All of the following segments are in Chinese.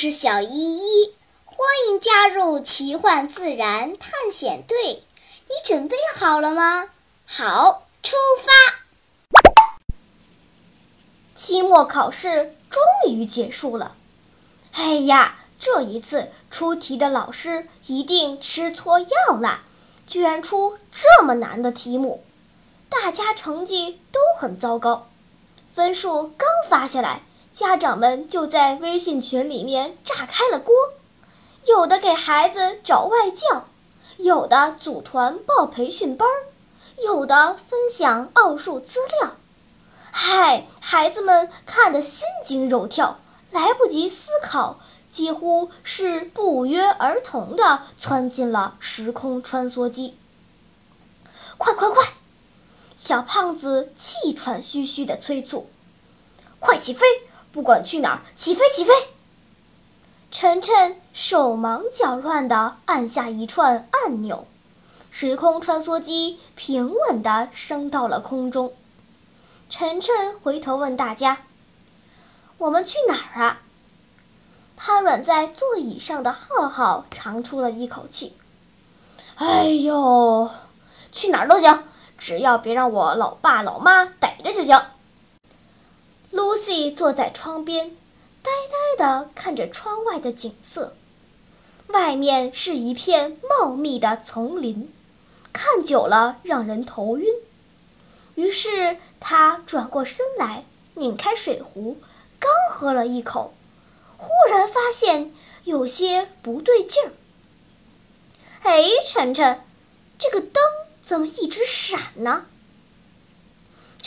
是小依依，欢迎加入奇幻自然探险队。你准备好了吗？好，出发！期末考试终于结束了。哎呀，这一次出题的老师一定吃错药了，居然出这么难的题目，大家成绩都很糟糕。分数刚发下来。家长们就在微信群里面炸开了锅，有的给孩子找外教，有的组团报培训班，有的分享奥数资料。嗨，孩子们看得心惊肉跳，来不及思考，几乎是不约而同地窜进了时空穿梭机。快快快！小胖子气喘吁吁地催促：“快起飞！”不管去哪儿，起飞起飞！晨晨手忙脚乱地按下一串按钮，时空穿梭机平稳地升到了空中。晨晨回头问大家：“我们去哪儿啊？”瘫软在座椅上的浩浩长出了一口气：“哎呦，去哪儿都行，只要别让我老爸老妈逮着就行。” Lucy 坐在窗边，呆呆地看着窗外的景色。外面是一片茂密的丛林，看久了让人头晕。于是他转过身来，拧开水壶，刚喝了一口，忽然发现有些不对劲儿。哎，晨晨，这个灯怎么一直闪呢？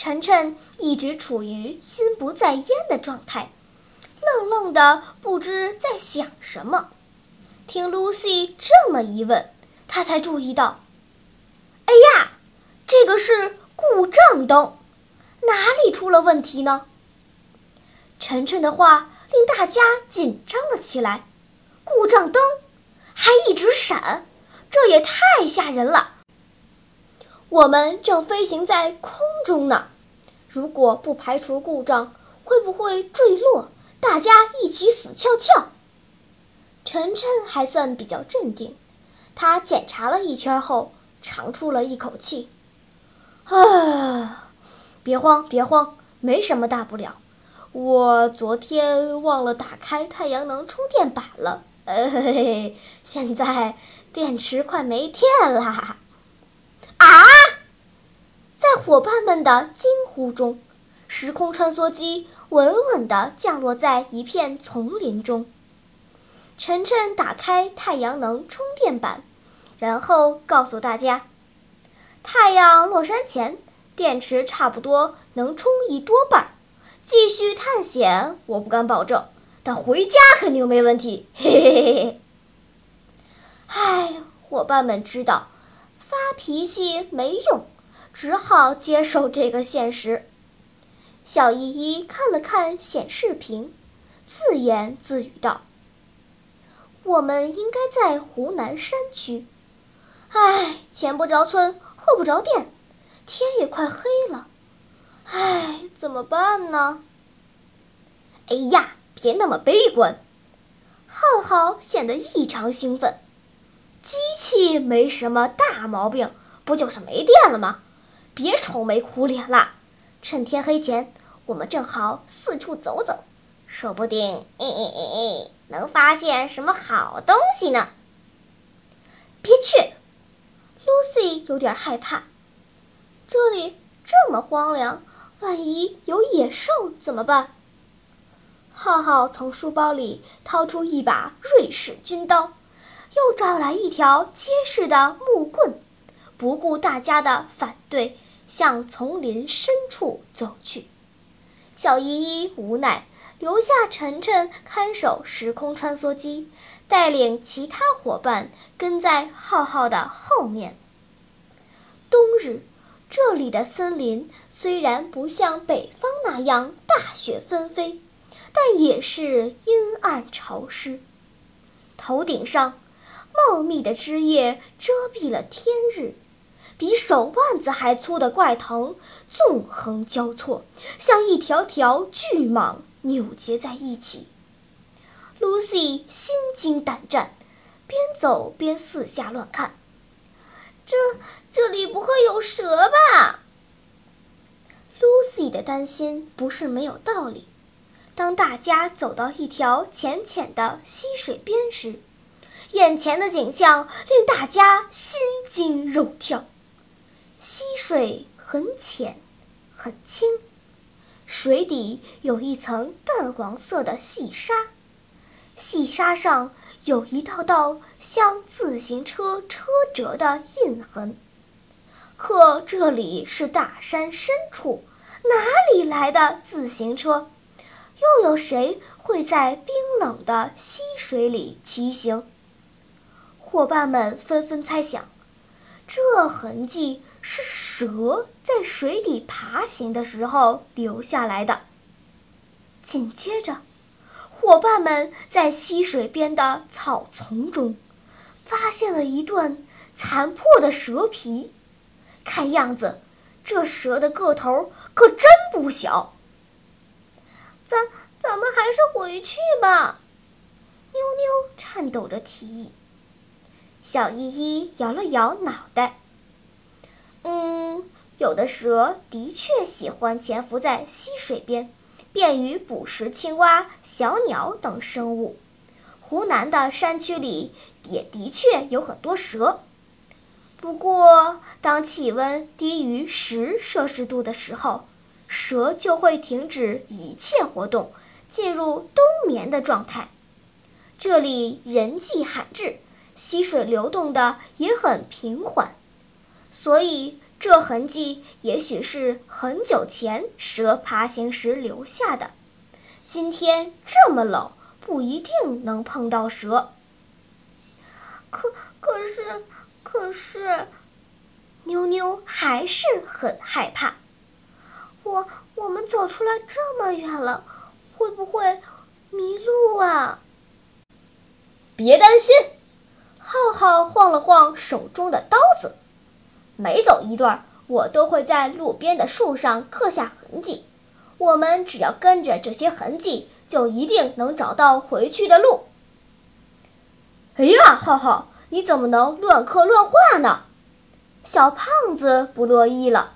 晨晨一直处于心不在焉的状态，愣愣的不知在想什么。听 Lucy 这么一问，他才注意到：“哎呀，这个是故障灯，哪里出了问题呢？”晨晨的话令大家紧张了起来。故障灯还一直闪，这也太吓人了。我们正飞行在空中呢，如果不排除故障，会不会坠落？大家一起死翘翘。晨晨还算比较镇定，他检查了一圈后，长出了一口气：“啊，别慌，别慌，没什么大不了。我昨天忘了打开太阳能充电板了，呃嘿嘿，现在电池快没电啦。”啊！伙伴们的惊呼中，时空穿梭机稳稳地降落在一片丛林中。晨晨打开太阳能充电板，然后告诉大家：“太阳落山前，电池差不多能充一多半儿。继续探险，我不敢保证，但回家肯定没问题。”嘿嘿嘿嘿。唉，伙伴们知道，发脾气没用。只好接受这个现实。小依依看了看显示屏，自言自语道：“我们应该在湖南山区。唉，前不着村后不着店，天也快黑了。唉，怎么办呢？”哎呀，别那么悲观！浩浩显得异常兴奋。机器没什么大毛病，不就是没电了吗？别愁眉苦脸了，趁天黑前，我们正好四处走走，说不定能发现什么好东西呢。别去，Lucy 有点害怕，这里这么荒凉，万一有野兽怎么办？浩浩从书包里掏出一把瑞士军刀，又找来一条结实的木棍。不顾大家的反对，向丛林深处走去。小依依无奈，留下晨晨看守时空穿梭机，带领其他伙伴跟在浩浩的后面。冬日，这里的森林虽然不像北方那样大雪纷飞，但也是阴暗潮湿。头顶上，茂密的枝叶遮蔽了天日。比手腕子还粗的怪藤纵横交错，像一条条巨蟒扭结在一起。Lucy 心惊胆战，边走边四下乱看。这这里不会有蛇吧？Lucy 的担心不是没有道理。当大家走到一条浅浅的溪水边时，眼前的景象令大家心惊肉跳。溪水很浅，很清，水底有一层淡黄色的细沙，细沙上有一道道像自行车车辙的印痕。可这里是大山深处，哪里来的自行车？又有谁会在冰冷的溪水里骑行？伙伴们纷纷猜想，这痕迹是蛇在水底爬行的时候留下来的。紧接着，伙伴们在溪水边的草丛中发现了一段残破的蛇皮，看样子，这蛇的个头可真不小。咱咱们还是回去吧，妞妞颤抖着提议。小依依摇了摇脑袋。嗯，有的蛇的确喜欢潜伏在溪水边，便于捕食青蛙、小鸟等生物。湖南的山区里也的确有很多蛇。不过，当气温低于十摄氏度的时候，蛇就会停止一切活动，进入冬眠的状态。这里人迹罕至，溪水流动的也很平缓，所以这痕迹也许是很久前蛇爬行时留下的。今天这么冷，不一定能碰到蛇。可可是，可是，妞妞还是很害怕。我我们走出来这么远了，会不会迷路啊？别担心，浩浩晃了晃手中的刀子，每走一段，我都会在路边的树上刻下痕迹。我们只要跟着这些痕迹，就一定能找到回去的路。哎呀，浩浩，你怎么能乱刻乱画呢？小胖子不乐意了。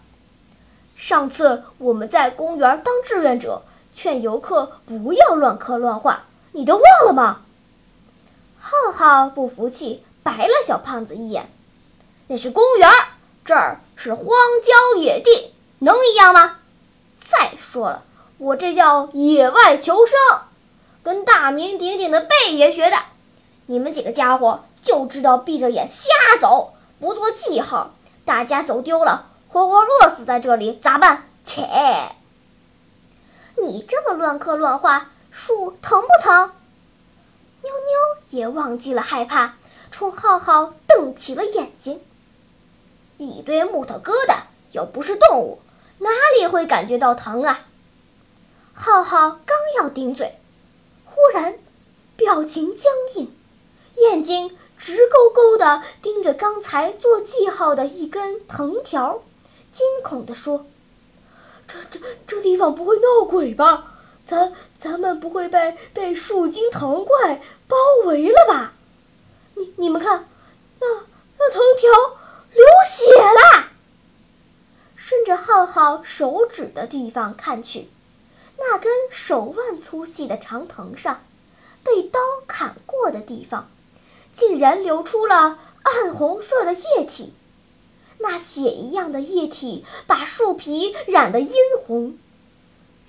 上次我们在公园当志愿者，劝游客不要乱刻乱画，你都忘了吗？浩浩不服气，白了小胖子一眼。那是公园，这儿是荒郊野地，能一样吗？再说了，我这叫野外求生，跟大名鼎鼎的贝爷学的。你们几个家伙就知道闭着眼瞎走，不做记号，大家走丢了。活活饿死在这里咋办？切！你这么乱刻乱画，树疼不疼？妞妞也忘记了害怕，冲浩浩瞪起了眼睛。一堆木头疙瘩又不是动物，哪里会感觉到疼啊？浩浩刚要顶嘴，忽然表情僵硬，眼睛直勾勾地盯着刚才做记号的一根藤条。惊恐地说：“这这这地方不会闹鬼吧？咱咱们不会被被树精藤怪包围了吧？你你们看，那那藤条流血了。靠手指的地方看去，那根手腕粗细的长藤上，被刀砍过的地方，竟然流出了暗红色的液体。”那血一样的液体把树皮染得殷红，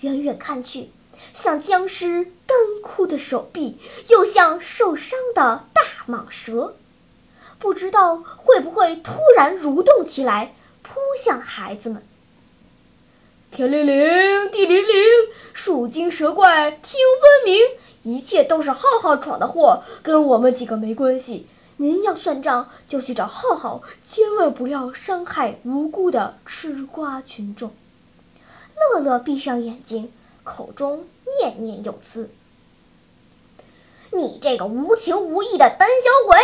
远远看去，像僵尸干枯的手臂，又像受伤的大蟒蛇，不知道会不会突然蠕动起来，扑向孩子们。天灵灵，地灵灵，树精蛇怪听分明，一切都是浩浩闯的祸，跟我们几个没关系。您要算账，就去找浩浩，千万不要伤害无辜的吃瓜群众。乐乐闭上眼睛，口中念念有词：“你这个无情无义的胆小鬼！”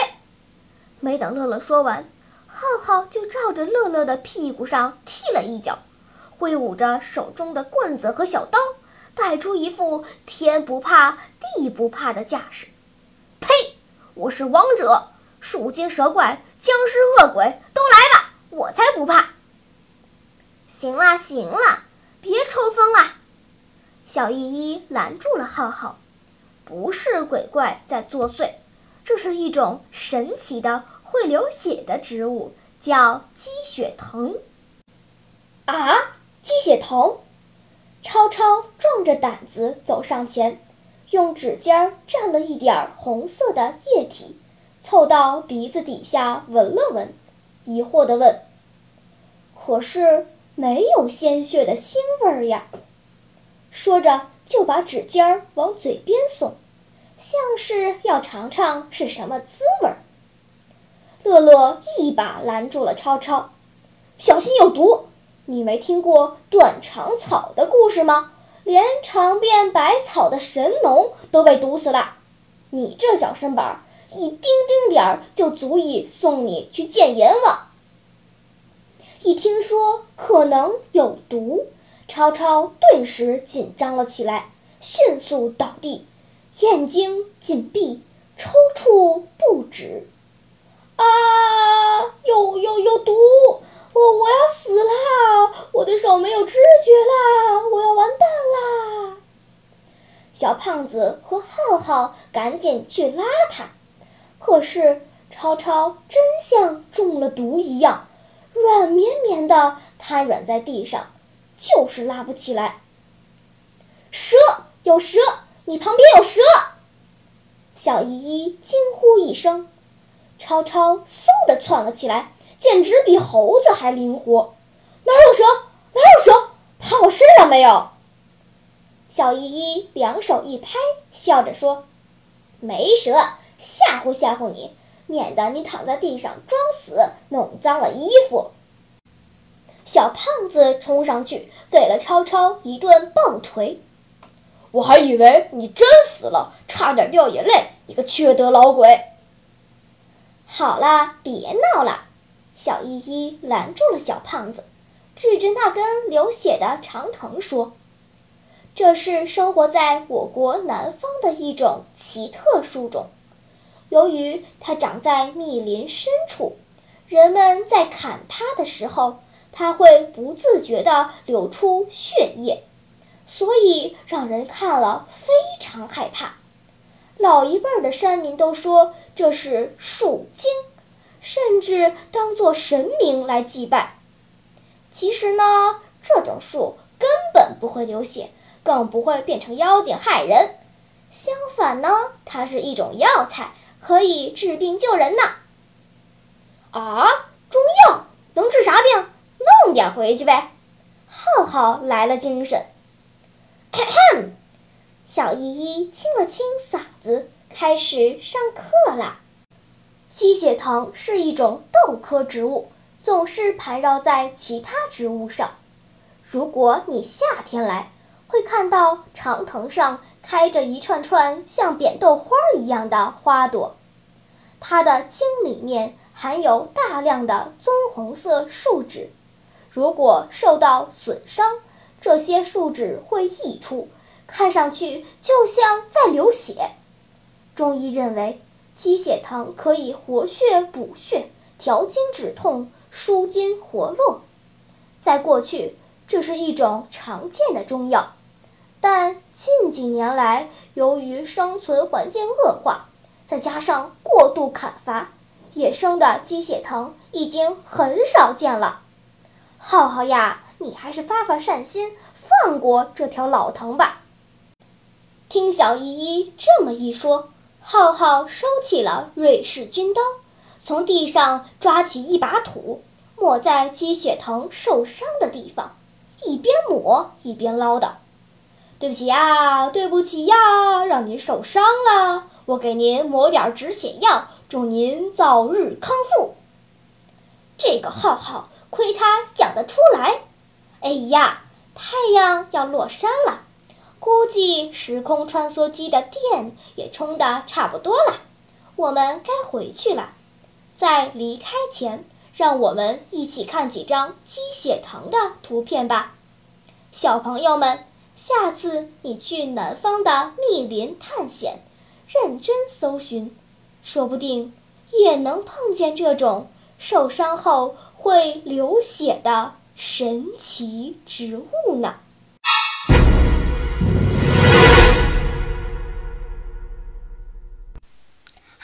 没等乐乐说完，浩浩就照着乐乐的屁股上踢了一脚，挥舞着手中的棍子和小刀，摆出一副天不怕地不怕的架势。呸！我是王者，树精、蛇怪、僵尸、恶鬼都来吧，我才不怕！行了行了，别抽风了。小依依拦住了浩浩，不是鬼怪在作祟，这是一种神奇的会流血的植物，叫鸡血藤。啊，鸡血藤！超超壮着胆子走上前，用指尖蘸了一点红色的液体，凑到鼻子底下闻了闻，疑惑地问：“可是没有鲜血的腥味呀？”说着，就把指尖往嘴边送，像是要尝尝是什么滋味。乐乐一把拦住了超超：“小心有毒！你没听过断肠草的故事吗？连尝遍百草的神农都被毒死了。你这小身板儿，一丁丁点儿就足以送你去见阎王。”一听说可能有毒。超超顿时紧张了起来，迅速倒地，眼睛紧闭，抽搐不止。啊！有有有毒！我我要死！我的手没有知觉啦！我要完蛋啦！小胖子和浩浩赶紧去拉他，可是超超真像中了毒一样，软绵绵的瘫软在地上。就是拉不起来。蛇有蛇，你旁边有蛇！小依依惊呼一声，超超嗖的窜了起来，简直比猴子还灵活。哪有蛇？哪有蛇？趴我身上没有？小依依两手一拍，笑着说：“没蛇，吓唬吓唬你，免得你躺在地上装死，弄脏了衣服。”小胖子冲上去，给了超超一顿棒锤。我还以为你真死了，差点掉眼泪，你个缺德老鬼！好啦，别闹了。小依依拦住了小胖子，指着那根流血的长藤说：“这是生活在我国南方的一种奇特树种，由于它长在密林深处，人们在砍它的时候。”它会不自觉地流出血液，所以让人看了非常害怕。老一辈的山民都说这是树精，甚至当作神明来祭拜。其实呢，这种树根本不会流血，更不会变成妖精害人。相反呢，它是一种药材，可以治病救人呢。啊，中药能治啥病？弄点回去呗，浩浩来了精神。咳咳，小依依清了清嗓子，开始上课啦。鸡血藤是一种豆科植物，总是盘绕在其他植物上。如果你夏天来，会看到长藤上开着一串串像扁豆花一样的花朵，它的茎里面含有大量的棕红色树脂。如果受到损伤，这些树脂会溢出，看上去就像在流血。中医认为，鸡血藤可以活血补血、调经止痛、舒筋活络。在过去，这是一种常见的中药，但近几年来，由于生存环境恶化，再加上过度砍伐，野生的鸡血藤已经很少见了。浩浩呀，你还是发发善心，放过这条老藤吧。听小依依这么一说，浩浩收起了瑞士军刀，从地上抓起一把土，抹在鸡血藤受伤的地方，一边抹一边唠叨：“对不起呀，对不起呀，让您受伤了。我给您抹点止血药，祝您早日康复。”这个浩浩。亏他想得出来！哎呀，太阳要落山了，估计时空穿梭机的电也充的差不多了，我们该回去了。在离开前，让我们一起看几张鸡血藤的图片吧。小朋友们，下次你去南方的密林探险，认真搜寻，说不定也能碰见这种受伤后会流血的神奇植物呢。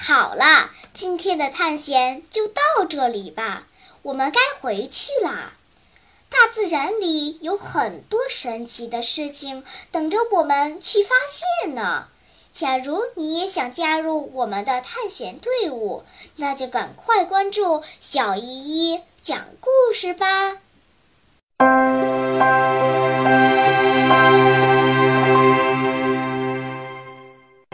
好了，今天的探险就到这里吧，我们该回去啦。大自然里有很多神奇的事情等着我们去发现呢。假如你也想加入我们的探险队伍，那就赶快关注小依依讲故事吧。